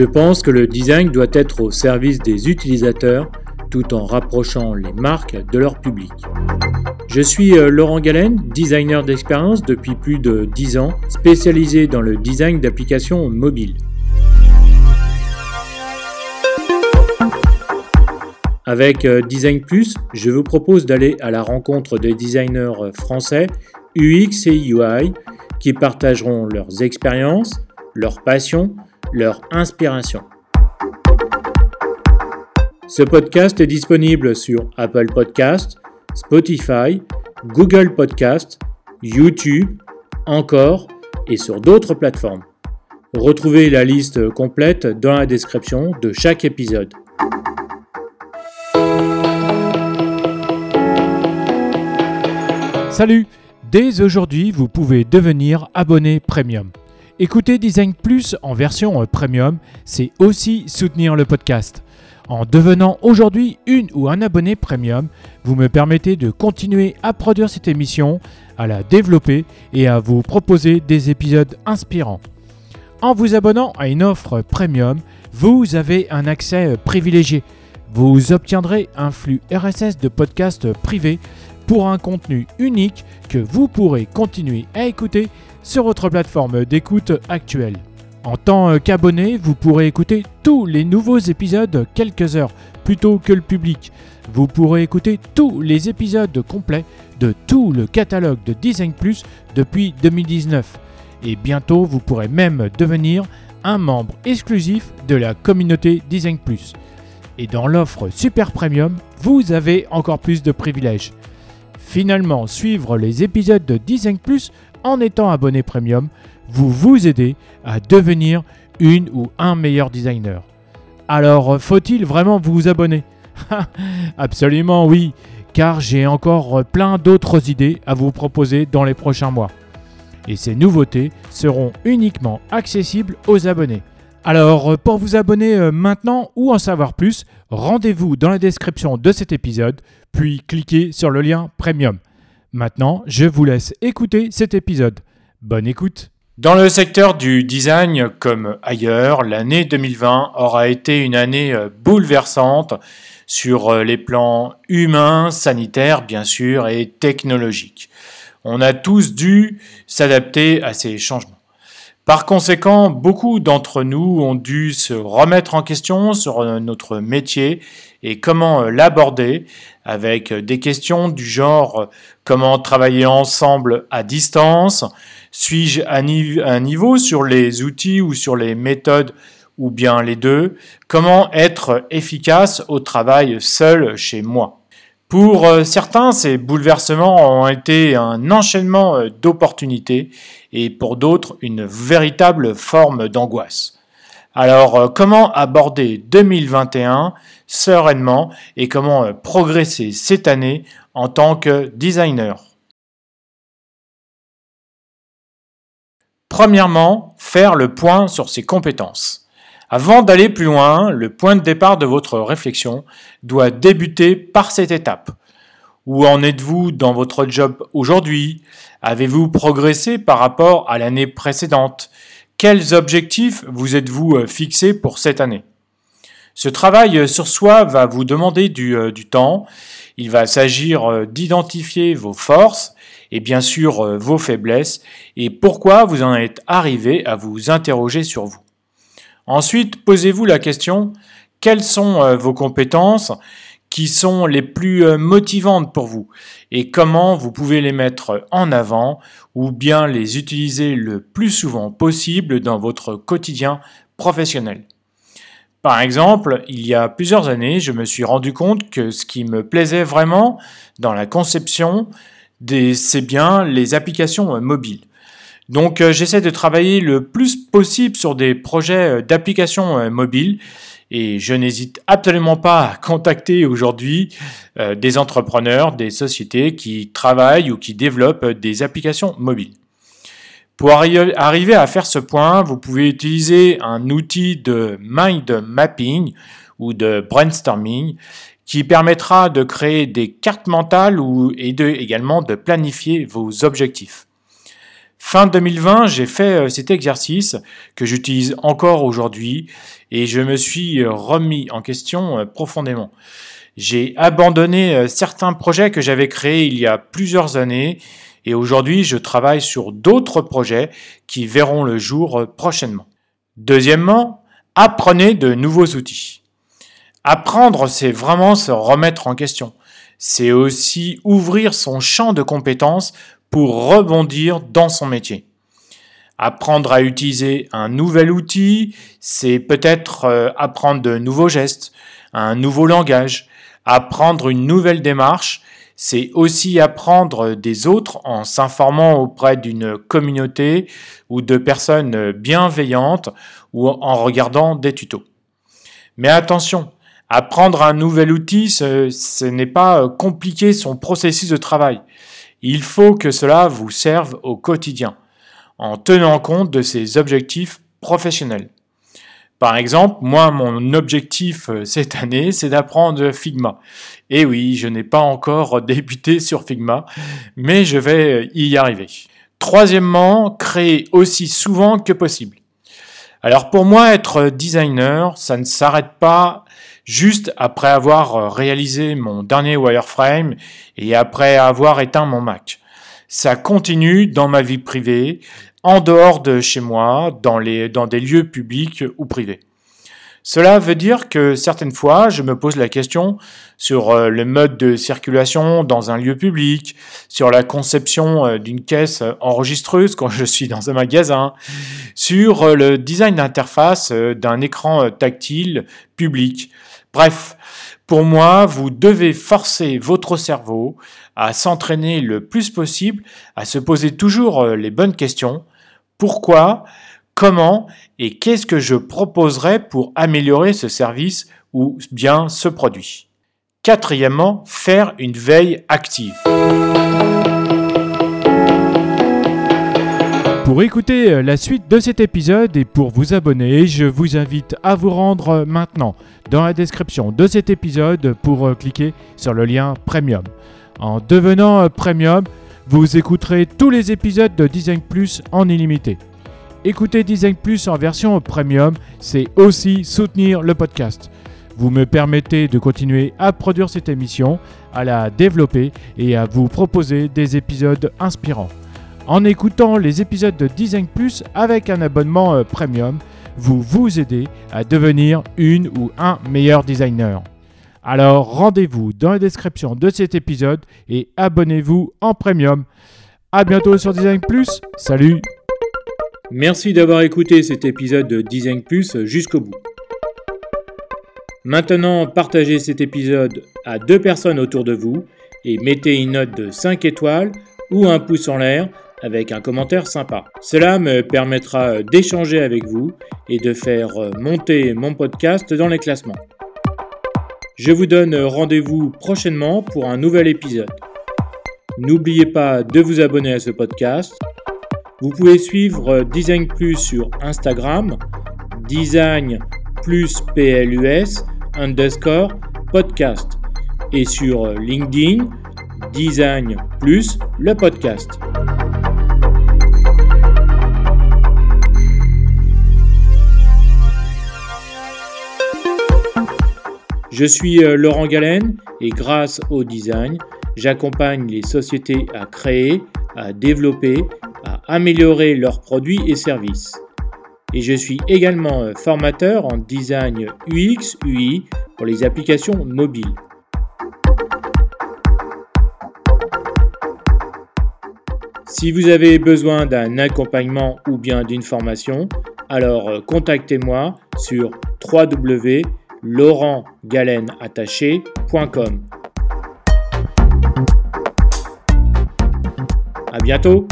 Je pense que le design doit être au service des utilisateurs tout en rapprochant les marques de leur public. Je suis euh, Laurent Galen, designer d'expérience depuis plus de 10 ans, spécialisé dans le design d'applications mobiles. Avec euh, Design Plus, je vous propose d'aller à la rencontre des designers euh, français UX et UI qui partageront leurs expériences, leurs passions, leur inspiration. Ce podcast est disponible sur Apple Podcast, Spotify, Google Podcast, YouTube, encore et sur d'autres plateformes. Retrouvez la liste complète dans la description de chaque épisode. Salut Dès aujourd'hui, vous pouvez devenir abonné premium. Écouter Design Plus en version premium, c'est aussi soutenir le podcast. En devenant aujourd'hui une ou un abonné premium, vous me permettez de continuer à produire cette émission, à la développer et à vous proposer des épisodes inspirants. En vous abonnant à une offre premium, vous avez un accès privilégié. Vous obtiendrez un flux RSS de podcasts privés pour un contenu unique que vous pourrez continuer à écouter sur votre plateforme d'écoute actuelle. En tant qu'abonné, vous pourrez écouter tous les nouveaux épisodes quelques heures plus tôt que le public. Vous pourrez écouter tous les épisodes complets de tout le catalogue de Design Plus depuis 2019. Et bientôt, vous pourrez même devenir un membre exclusif de la communauté Design Plus. Et dans l'offre Super Premium, vous avez encore plus de privilèges. Finalement, suivre les épisodes de Design Plus en étant abonné premium vous vous aider à devenir une ou un meilleur designer. Alors, faut-il vraiment vous abonner? Absolument oui, car j'ai encore plein d'autres idées à vous proposer dans les prochains mois. Et ces nouveautés seront uniquement accessibles aux abonnés. Alors, pour vous abonner euh, maintenant ou en savoir plus, rendez-vous dans la description de cet épisode, puis cliquez sur le lien Premium. Maintenant, je vous laisse écouter cet épisode. Bonne écoute dans le secteur du design comme ailleurs, l'année 2020 aura été une année euh, bouleversante sur euh, les plans humains, sanitaires bien sûr et technologiques. On a tous dû s'adapter à ces changements. Par conséquent, beaucoup d'entre nous ont dû se remettre en question sur euh, notre métier et comment l'aborder avec des questions du genre comment travailler ensemble à distance, suis-je à un niveau sur les outils ou sur les méthodes ou bien les deux? Comment être efficace au travail seul chez moi? Pour euh, certains, ces bouleversements ont été un enchaînement euh, d'opportunités et pour d'autres, une véritable forme d'angoisse. Alors, euh, comment aborder 2021 sereinement et comment progresser cette année en tant que designer? Premièrement, faire le point sur ses compétences. Avant d'aller plus loin, le point de départ de votre réflexion doit débuter par cette étape. Où en êtes-vous dans votre job aujourd'hui? Avez-vous progressé par rapport à l'année précédente? Quels objectifs vous êtes-vous euh, fixés pour cette année? Ce travail sur soi va vous demander du, euh, temps. Il va s'agir euh, d'identifier vos forces et bien sûr euh, vos faiblesses et pourquoi vous en êtes arrivé à vous interroger sur vous. Ensuite, posez-vous la question, quelles sont euh, vos compétences? Qui sont les plus euh, motivantes pour vous et comment vous pouvez les mettre en avant ou bien les utiliser le plus souvent possible dans votre quotidien professionnel. Par exemple, il y a plusieurs années, je me suis rendu compte que ce qui me plaisait vraiment dans la conception, c'est bien les applications euh, mobiles. Donc euh, j'essaie de travailler le plus possible sur des projets d'applications mobiles et je n'hésite absolument pas à contacter aujourd'hui des entrepreneurs, des sociétés qui travaillent ou qui développent des applications mobiles. Pour arriver à faire ce point, vous pouvez utiliser un outil de mind mapping ou de brainstorming qui permettra de créer des cartes mentales ou, et également de planifier vos objectifs. Fin 2020, j'ai fait euh, cet exercice que j'utilise encore aujourd'hui et je me suis remis en question profondément. J'ai abandonné certains projets que j'avais créés il y a plusieurs années et aujourd'hui je travaille sur d'autres projets qui verront le jour prochainement. Deuxièmement, apprenez de nouveaux outils. Apprendre, c'est vraiment se remettre en question. C'est aussi ouvrir son champ de compétences pour rebondir dans son métier. Apprendre à utiliser un nouvel outil, c'est peut-être euh, apprendre de nouveaux gestes, un nouveau langage, apprendre une nouvelle démarche, c'est aussi apprendre des autres en s'informant auprès d'une communauté ou de personnes bienveillantes ou en regardant des tutos. Mais attention, apprendre un nouvel outil, ce, n'est pas compliquer son processus de travail. Il faut que cela vous serve au quotidien, en tenant compte de ses objectifs professionnels. Par exemple, moi, mon objectif euh, cette année, c'est d'apprendre Figma. Et oui, je n'ai pas encore débuté sur Figma, mais je vais euh, y arriver. Troisièmement, créer aussi souvent que possible. Alors pour moi, être designer, ça ne s'arrête pas juste après avoir euh, réalisé mon dernier wireframe et après avoir éteint mon Mac. Ça continue dans ma vie privée, en dehors de chez moi, dans, les, dans des lieux publics ou privés. Cela veut dire que certaines fois, je me pose la question sur euh, le mode de circulation dans un lieu public, sur la conception euh, d'une caisse enregistreuse quand je suis dans un magasin, sur euh, le design d'interface d'un écran tactile public. Bref, pour moi, vous devez forcer votre cerveau à s'entraîner le plus possible, à se poser toujours les bonnes questions pourquoi, comment et qu'est-ce que je proposerais pour améliorer ce service ou bien ce produit. Quatrièmement, faire une veille active. Pour écouter euh, la suite de cet épisode et pour vous abonner, je vous invite à vous rendre maintenant dans la description de cet épisode pour euh, cliquer sur le lien Premium. En devenant euh, Premium, vous écouterez tous les épisodes de Design Plus en illimité. Écouter Design Plus en version premium, c'est aussi soutenir le podcast. Vous me permettez de continuer à produire cette émission, à la développer et à vous proposer des épisodes inspirants. En écoutant les épisodes de Design Plus avec un abonnement euh, premium, vous vous aidez à devenir une ou un meilleur designer. Alors rendez-vous dans la description de cet épisode et abonnez-vous en premium. A bientôt sur Design Plus. Salut Merci d'avoir écouté cet épisode de Design Plus jusqu'au bout. Maintenant, partagez cet épisode à deux personnes autour de vous et mettez une note de 5 étoiles ou un pouce en l'air avec un commentaire sympa. Cela me permettra d'échanger avec vous et de faire monter mon podcast dans les classements. Je vous donne rendez-vous prochainement pour un nouvel épisode. N'oubliez pas de vous abonner à ce podcast. Vous pouvez suivre Design Plus sur Instagram, Design plus PLUS underscore podcast et sur LinkedIn, Design plus le podcast. Je suis euh, Laurent Galen et grâce au design, j'accompagne les sociétés à créer, à développer, à améliorer leurs produits et services. Et je suis également euh, formateur en design UX, UI pour les applications mobiles. Si vous avez besoin d'un accompagnement ou bien d'une formation, alors euh, contactez-moi sur www À bientôt